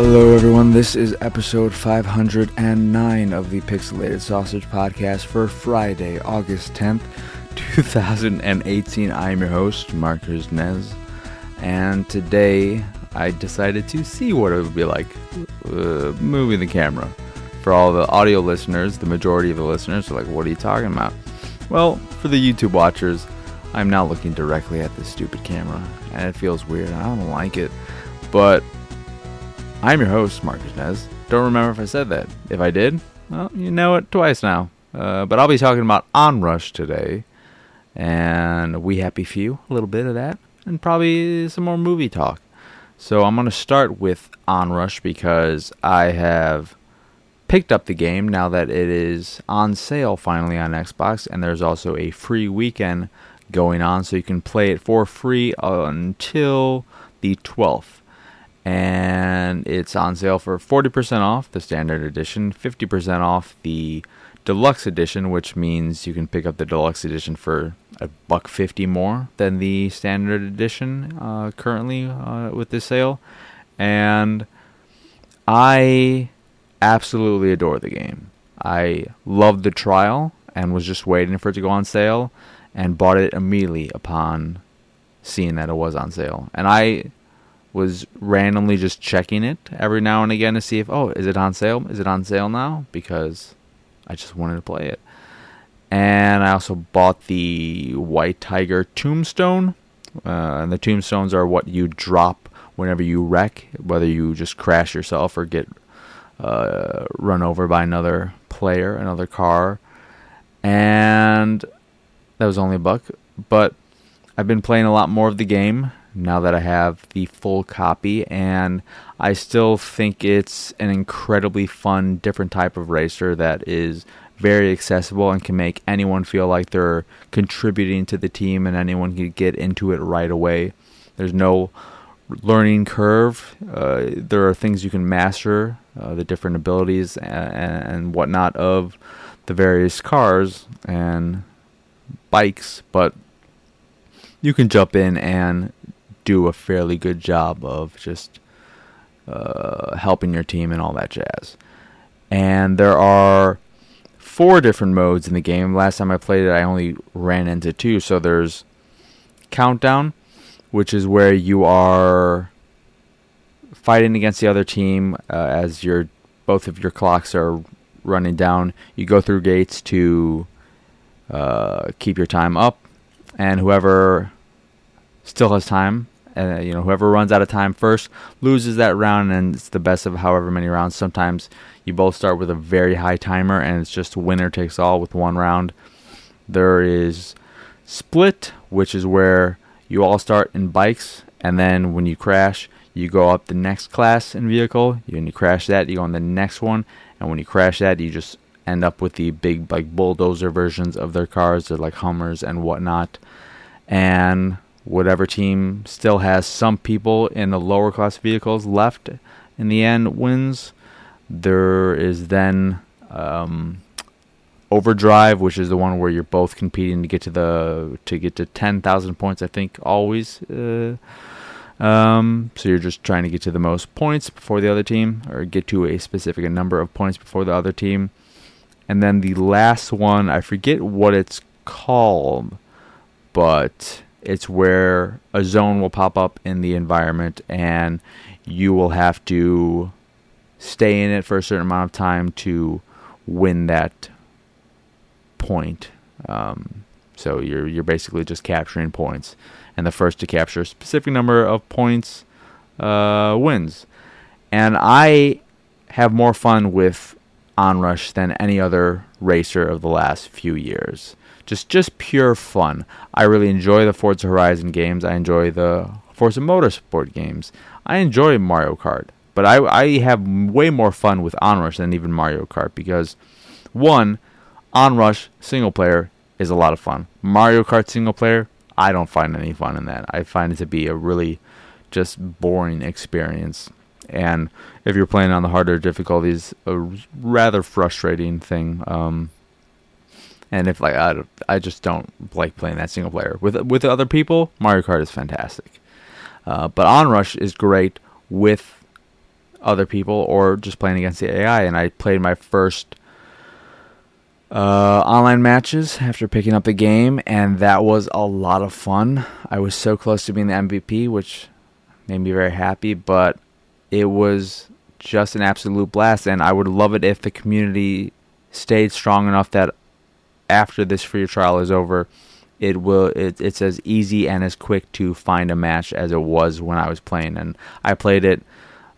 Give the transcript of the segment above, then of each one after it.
Hello, everyone. This is episode 509 of the Pixelated Sausage Podcast for Friday, August 10th, 2018. I'm your host, Marcus Nez, and today I decided to see what it would be like uh, moving the camera. For all the audio listeners, the majority of the listeners are like, What are you talking about? Well, for the YouTube watchers, I'm now looking directly at this stupid camera, and it feels weird. I don't like it, but I'm your host, Marcus Nez. Don't remember if I said that. If I did, well, you know it twice now. Uh, but I'll be talking about Onrush today, and We Happy Few, a little bit of that, and probably some more movie talk. So I'm going to start with Onrush because I have picked up the game now that it is on sale finally on Xbox, and there's also a free weekend going on, so you can play it for free until the 12th and it's on sale for 40% off the standard edition, 50% off the deluxe edition, which means you can pick up the deluxe edition for a buck 50 more than the standard edition uh, currently uh, with this sale. And I absolutely adore the game. I loved the trial and was just waiting for it to go on sale and bought it immediately upon seeing that it was on sale. And I was randomly just checking it every now and again to see if oh is it on sale? Is it on sale now? Because i just wanted to play it. And i also bought the white tiger tombstone. Uh, and the tombstones are what you drop whenever you wreck whether you just crash yourself or get uh, run over by another player another car. And that was only a buck. But i've been playing a lot more of the game now that I have the full copy, and I still think it's an incredibly fun, different type of racer that is very accessible and can make anyone feel like they're contributing to the team and anyone can get into it right away. There's no learning curve. Uh, there are things you can master, uh, the different abilities and, and whatnot of the various cars and bikes, but you can jump in and do a fairly good job of just uh, helping your team and all that jazz. And there are four different modes in the game. Last time I played it, I only ran into two. So there's Countdown, which is where you are fighting against the other team uh, as your both of your clocks are running down. You go through gates to uh, keep your time up, and whoever still has time uh, you know, whoever runs out of time first loses that round, and it's the best of however many rounds. Sometimes you both start with a very high timer, and it's just winner takes all with one round. There is split, which is where you all start in bikes, and then when you crash, you go up the next class in vehicle. When you crash that, you go on the next one, and when you crash that, you just end up with the big like bulldozer versions of their cars. They're like Hummers and whatnot, and whatever team still has some people in the lower class vehicles left in the end wins. There is then um, overdrive, which is the one where you're both competing to get to the to get to ten thousand points. I think always. Uh, um, so you're just trying to get to the most points before the other team, or get to a specific number of points before the other team. And then the last one, I forget what it's called, but it's where a zone will pop up in the environment and you will have to stay in it for a certain amount of time to win that point. Um, so you're you're basically just capturing points, and the first to capture a specific number of points uh, wins. And I have more fun with Onrush than any other racer of the last few years just just pure fun. I really enjoy the Forza Horizon games. I enjoy the Forza Motorsport games. I enjoy Mario Kart, but I I have way more fun with Onrush than even Mario Kart because one, Onrush single player is a lot of fun. Mario Kart single player, I don't find any fun in that. I find it to be a really just boring experience. And if you're playing on the harder difficulties, a rather frustrating thing. Um, and if like I, I just don't like playing that single player with with other people, Mario Kart is fantastic. Uh, but Onrush is great with other people or just playing against the AI. And I played my first uh, online matches after picking up the game, and that was a lot of fun. I was so close to being the MVP, which made me very happy, but it was just an absolute blast, and I would love it if the community stayed strong enough that after this free trial is over, it will it, it's as easy and as quick to find a match as it was when I was playing, and I played it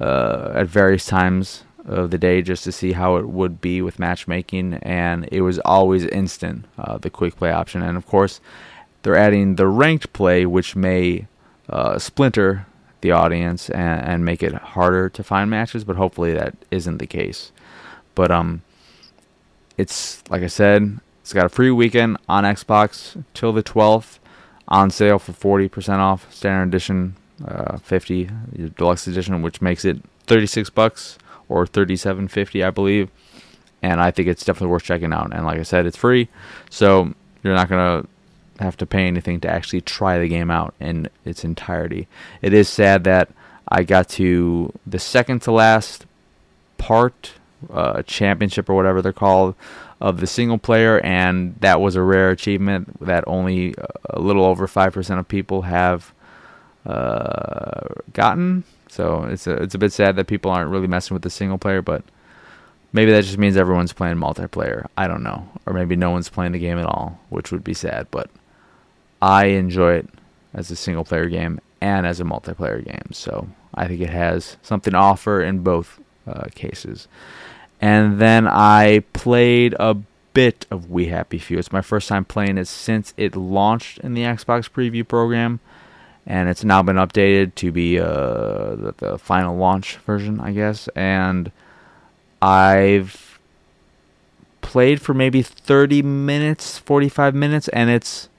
uh, at various times of the day just to see how it would be with matchmaking, and it was always instant, uh, the quick play option. And of course, they're adding the ranked play, which may uh, splinter the audience and, and, make it harder to find matches, but hopefully that isn't the case. But um, it's like I said, it's got a free weekend on Xbox till the 12th, on sale for 40% off, standard edition, uh, 50, deluxe edition, which makes it 36 bucks or 37.50 I believe. And I think it's definitely worth checking out. And like I said it's free so you're not to have to pay anything to actually try the game out in its entirety. It is sad that I got to the second to last part uh, championship or whatever they're called of the single player and that was a rare achievement that only a little over 5% of people have uh, gotten so it's a, it's a bit sad that people aren't really messing with the single player, but maybe that just means everyone's playing multiplayer. I don't know. Or maybe no one's playing the game at all, which would be sad, but I enjoy it as a single player game and as a multiplayer game. So I think it has something to offer in both uh, cases. And then I played a bit of We Happy Few. It's my first time playing it since it launched in the Xbox preview program and it's now been updated to be uh, the, the, final launch version, I guess. And I've played for maybe 30 minutes, 45 minutes, and it's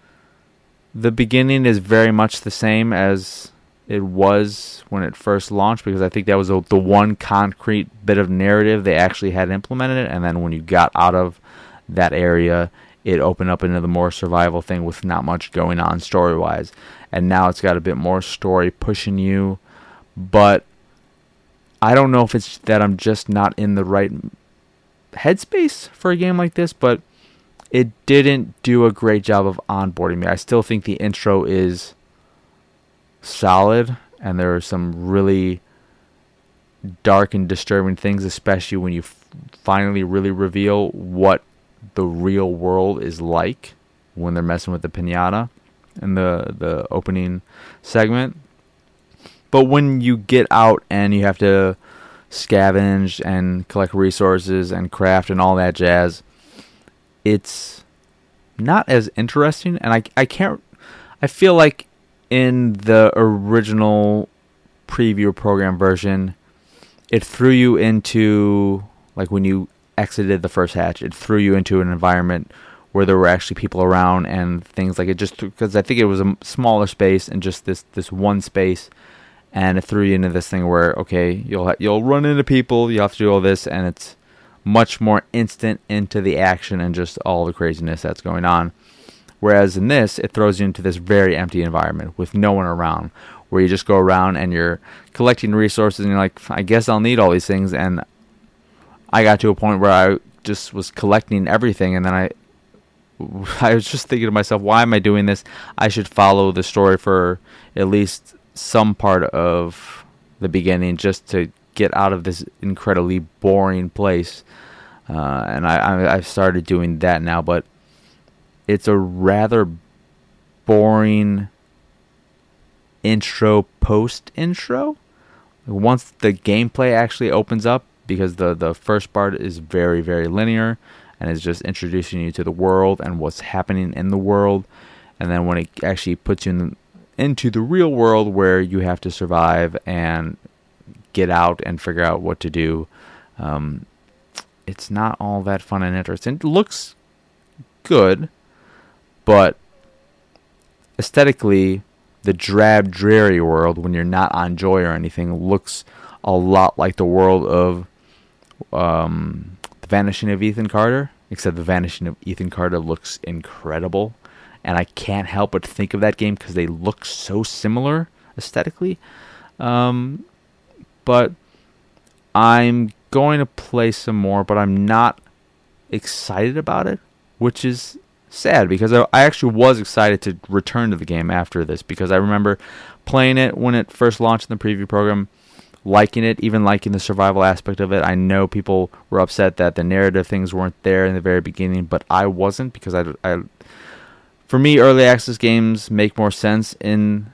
the beginning is very much the same as it was when it first launched because I think that was the one concrete bit of narrative they actually had implemented it, and then when you got out of that area, it opened up into the more survival thing with not much going on story wise. And now it's got a bit more story pushing you. But I don't know if it's that I'm just not in the right headspace for a game like this, but it didn't do a great job of onboarding me. I still think the intro is solid, and there are some really dark and disturbing things, especially when you f- finally really reveal what the real world is like when they're messing with the pinata in the the opening segment. But when you get out and you have to scavenge and collect resources and craft and all that jazz, it's not as interesting. And I I can't. I feel like in the original preview program version, it threw you into like when you exited the first hatch, it threw you into an environment where there were actually people around and things like it. Just because I think it was a smaller space and just this this one space, and it threw you into this thing where okay, you'll you'll run into people, you have to do all this, and it's much more instant into the action and just all the craziness that's going on. Whereas in this, it throws you into this very empty environment with no one around, where you just go around and you're collecting resources and you're like, I guess I'll need all these things, and I got to a point where I just was collecting everything, and then I I was just thinking to myself, why am I doing this? I should follow the story for at least some part of the beginning just to get out of this incredibly boring place. Uh, and I, I I've started doing that now, but it's a rather boring intro post intro. Once the gameplay actually opens up, because the the first part is very very linear and is just introducing you to the world and what's happening in the world and then when it actually puts you in into the real world where you have to survive and get out and figure out what to do um, it's not all that fun and interesting it looks good but aesthetically the drab dreary world when you're not on joy or anything looks a lot like the world of um, The Vanishing of Ethan Carter, except The Vanishing of Ethan Carter looks incredible. And I can't help but think of that game because they look so similar aesthetically. Um, but I'm going to play some more, but I'm not excited about it, which is sad because I, actually was excited to return to the game after this because I remember playing it when it first launched in the preview program, liking it, even liking the survival aspect of it. I know people were upset that the narrative things weren't there in the very beginning, but I wasn't because I, I for me, early access games make more sense in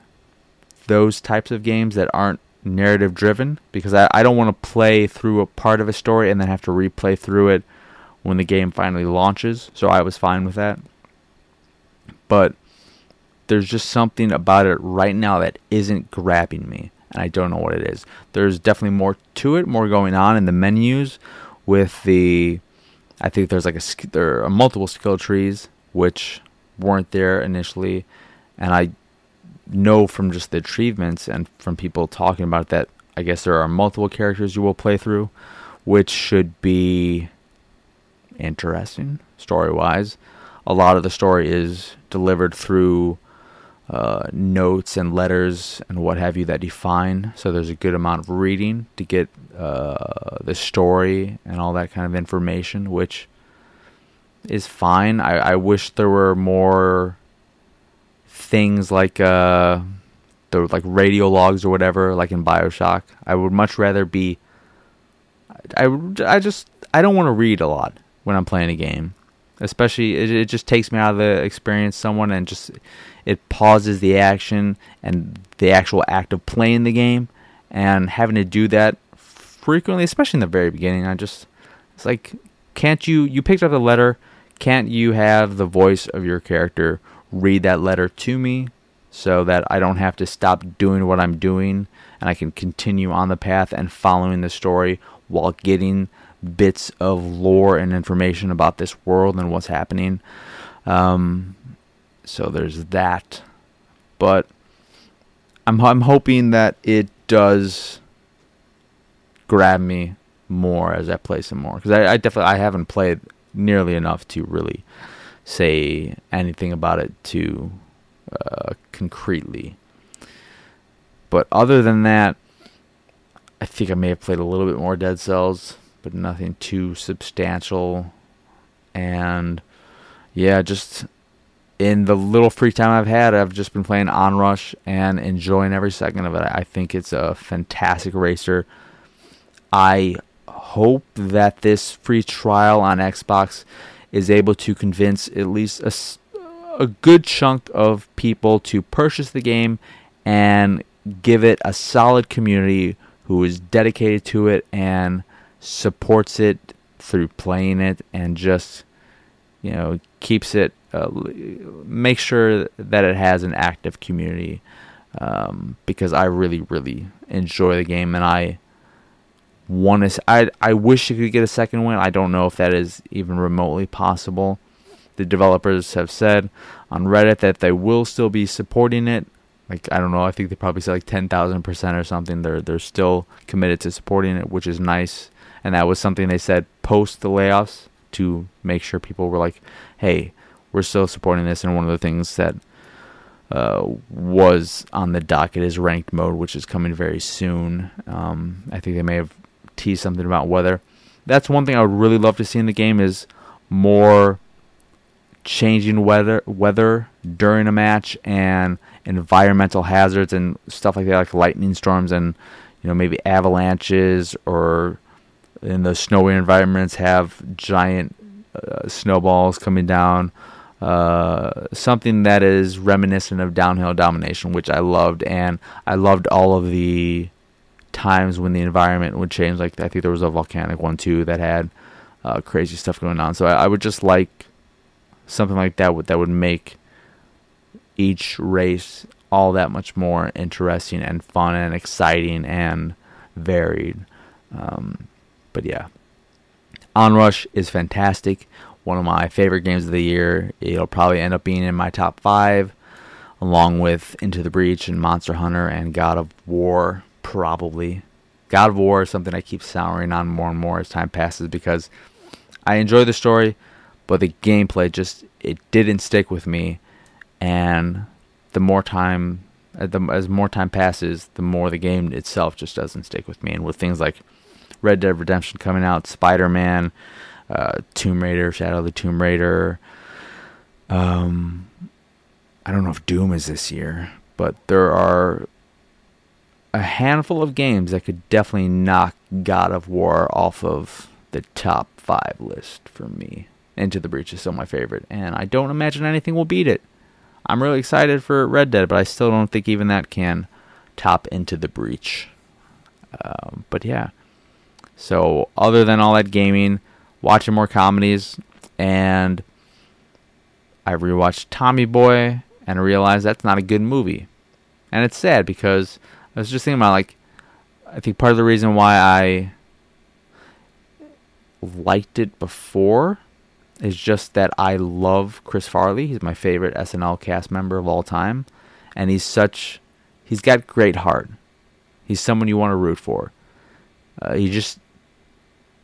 those types of games that aren't narrative driven because I, I don't want to play through a part of a story and then have to replay through it when the game finally launches. So I was fine with that. But there's just something about it right now that isn't grabbing me, and I don't know what it is. There's definitely more to it, more going on in the menus with the. I think there's like a there are multiple skill trees which weren't there initially, and I know from just the achievements and from people talking about that. I guess there are multiple characters you will play through, which should be interesting story wise. A lot of the story is delivered through uh, notes and letters and what have you that define. So there's a good amount of reading to get uh, the story and all that kind of information, which is fine. I, I wish there were more things like uh, the like radio logs or whatever, like in Bioshock. I would much rather be. I, I just I don't want to read a lot when I'm playing a game. Especially, it, it just takes me out of the experience. Someone and just it pauses the action and the actual act of playing the game, and having to do that frequently, especially in the very beginning. I just it's like, can't you? You picked up the letter. Can't you have the voice of your character read that letter to me so that I don't have to stop doing what I'm doing and I can continue on the path and following the story while getting bits of lore and information about this world and what's happening. Um, so there's that. But I'm I'm hoping that it does grab me more as I play some more because I, I definitely I haven't played nearly enough to really say anything about it too uh, concretely. But other than that, I think I may have played a little bit more Dead Cells but nothing too substantial. And yeah, just in the little free time I've had, I've just been playing Onrush and enjoying every second of it. I think it's a fantastic racer. I hope that this free trial on Xbox is able to convince at least a, a good chunk of people to purchase the game and give it a solid community who is dedicated to it and supports it through playing it and just you know keeps it uh, make sure that it has an active community um, because I really really enjoy the game and I want to I I wish you could get a second one I don't know if that is even remotely possible. The developers have said on Reddit that they will still be supporting it. Like I don't know I think they probably said like 10,000% or something. They're they're still committed to supporting it which is nice and that was something they said post the layoffs to make sure people were like, "Hey, we're still supporting this." And one of the things that uh, was on the docket is ranked mode, which is coming very soon. Um, I think they may have teased something about weather. That's one thing I would really love to see in the game is more changing weather weather during a match and environmental hazards and stuff like that, like lightning storms and you know maybe avalanches or in the snowy environments have giant uh, snowballs coming down. Uh, something that is reminiscent of downhill domination, which I loved, and I loved all of the times when the environment would change. Like I think there was a volcanic one too that had uh, crazy stuff going on. So I, I, would just like something like that would that would make each race all that much more interesting and fun and exciting and varied. Um, but yeah, Onrush is fantastic. One of my favorite games of the year. It'll probably end up being in my top five, along with Into the Breach and Monster Hunter and God of War, probably. God of War is something I keep souring on more and more as time passes because I enjoy the story, but the gameplay just it didn't stick with me, and the more time uh, as more time passes, the more the game itself just doesn't stick with me. And with things like Red Dead Redemption coming out, Spider Man, uh, Tomb Raider, Shadow of the Tomb Raider. Um, I don't know if Doom is this year, but there are a handful of games that could definitely knock God of War off of the top five list for me. Into the Breach is still my favorite, and I don't imagine anything will beat it. I'm really excited for Red Dead, but I still don't think even that can top Into the Breach. Um, but yeah. So, other than all that gaming, watching more comedies, and I rewatched Tommy Boy, and I realized that's not a good movie. And it's sad because I was just thinking about, like, I think part of the reason why I liked it before is just that I love Chris Farley. He's my favorite SNL cast member of all time, and he's such he's got great heart. He's someone you want to root for. Uh, he just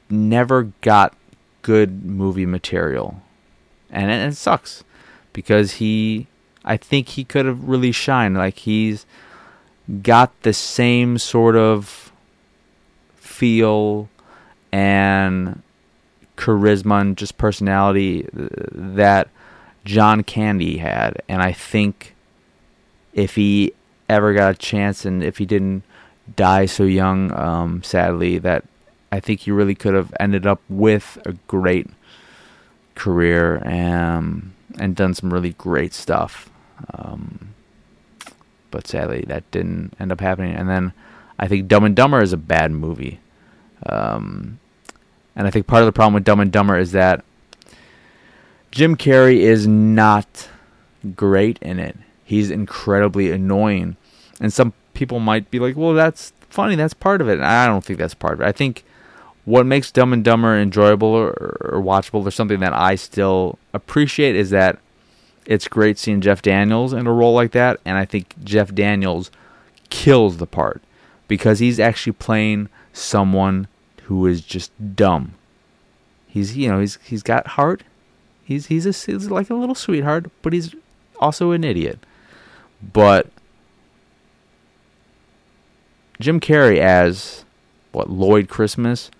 never got good movie material, and it, it sucks because he I think he could have really shined. Like he's got the same sort of feel and charisma and just personality that John Candy had. And I think if he ever got a chance and if he didn't die so young, um, sadly, that I think he really could have ended up with a great career and, and done some really great stuff. Um, but sadly, that didn't end up happening. And then I think Dumb and Dumber is a bad movie. Um, and I think part of the problem with Dumb and Dumber is that Jim Carrey is not great in it. He's incredibly annoying. And some people might be like, well, that's funny. That's part of it. And I don't think that's part of it. I think what makes Dumb and Dumber enjoyable or, or watchable or something that I still appreciate is that it's great seeing Jeff Daniels in a role like that. And I think Jeff Daniels kills the part because he's actually playing someone who is just dumb. He's you know he's he's got heart. He's he's a he's like a little sweetheart, but he's also an idiot. But Jim Carrey as what Lloyd Christmas,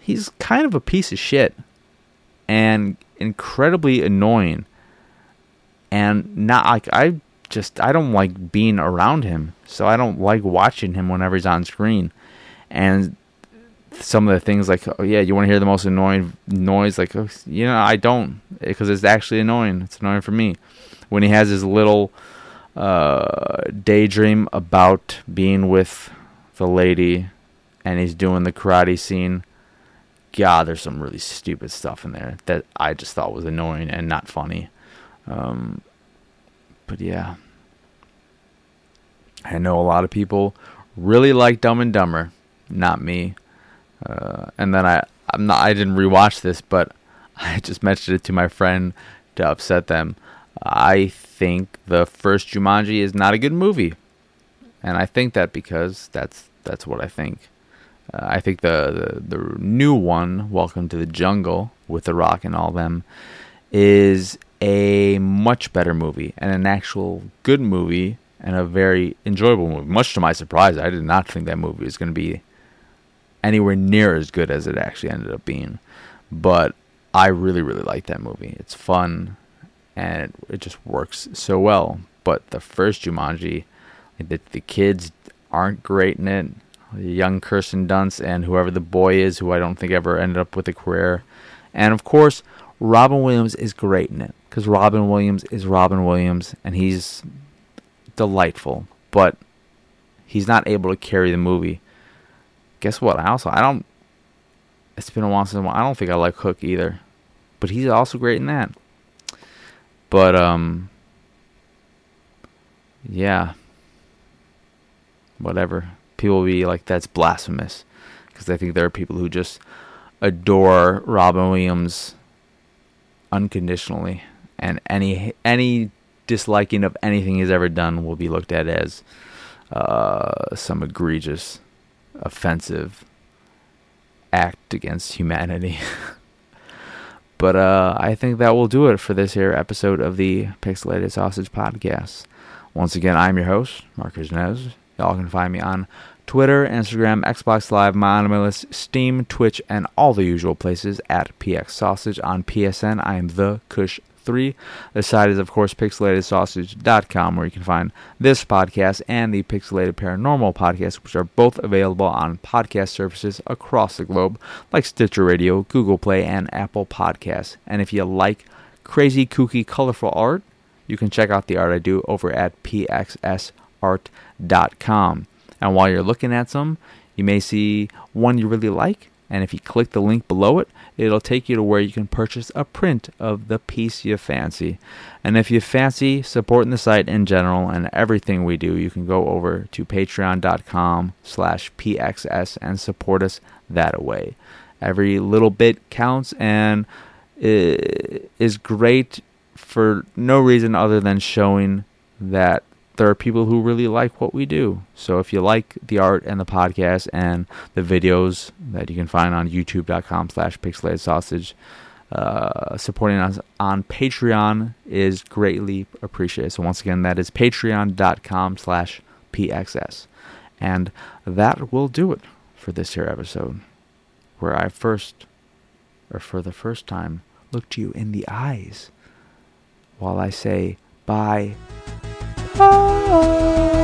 he's kind of a piece of shit and incredibly annoying. And not like I just I don't like being around him, so I don't like watching him whenever he's on screen. And some of the things like oh yeah you want to hear the most annoying noise? Like oh, you know i don't because it's actually annoying. It's annoying for me. When he has his little uh, daydream about being with the lady and he's doing the karate scene. God there's some really stupid stuff in there that i just thought was annoying and not funny. Um, but yeah. I know a lot of people really like dumb and dumber not me. Uh, and then I I'm not I didn't rewatch this, but I just mentioned it to my friend to upset them. I think the first Jumanji is not a good movie, and I think that because that's that's what I think. Uh, I think the, the the new one, Welcome to the Jungle, with The Rock and all them, is a much better movie and an actual good movie and a very enjoyable movie. Much to my surprise, I did not think that movie was going to be anywhere near as good as it actually ended up being. But I really, really like that movie. It's fun and it, it just works so well. But the first Jumanji, the, the kids aren't great in it. Young Kirsten Dunst and whoever the boy is, who I don't think ever ended up with a career. And of course, Robin Williams is great in it because Robin Williams is Robin Williams and he's delightful. But he's not able to carry the movie guess what? I also I don't. It's been a while since I don't think I like Hook either, but he's also great in that. But um, yeah, whatever. People will be like, that's blasphemous, because I think there are people who just adore Robin Williams unconditionally, and any any disliking of anything he's ever done will be looked at as uh, some egregious offensive act against humanity. but uh, I think that will do it for this here episode of the Pixelated Sausage Podcast. Once again, I'm your host, Marcus Nez, Y'all can find me on Twitter, Instagram, Xbox Live, my anime list, Steam, Twitch, and all the usual places at PX Sausage. On PSN, I am the Kush 3. The site is, of course, pixelatedsausage.com, where you can find this podcast and the Pixelated Paranormal podcast, which are both available on podcast services across the globe, like Stitcher Radio, Google Play, and Apple Podcasts. And if you like crazy, kooky, colorful art, you can check out the art I do over at pxsart.com. And while you're looking at some, you may see one you really like, and if you click the link below it, it'll take you to where you can purchase a print of the piece you fancy. And if you fancy supporting the site in general and everything we do, you can go over to patreon.com slash pxs and support us that way. Every little bit counts and is great for no reason other than showing that there are people who really like what we do. So if you like the art and the podcast and the videos that you can find on youtube.com slash pixelated sausage, uh, supporting us on Patreon is greatly appreciated. So once again, that is patreon.com slash pxs. And that will do it for this here episode, where I first, or for the first time, looked you in the eyes while I say bye. Bye.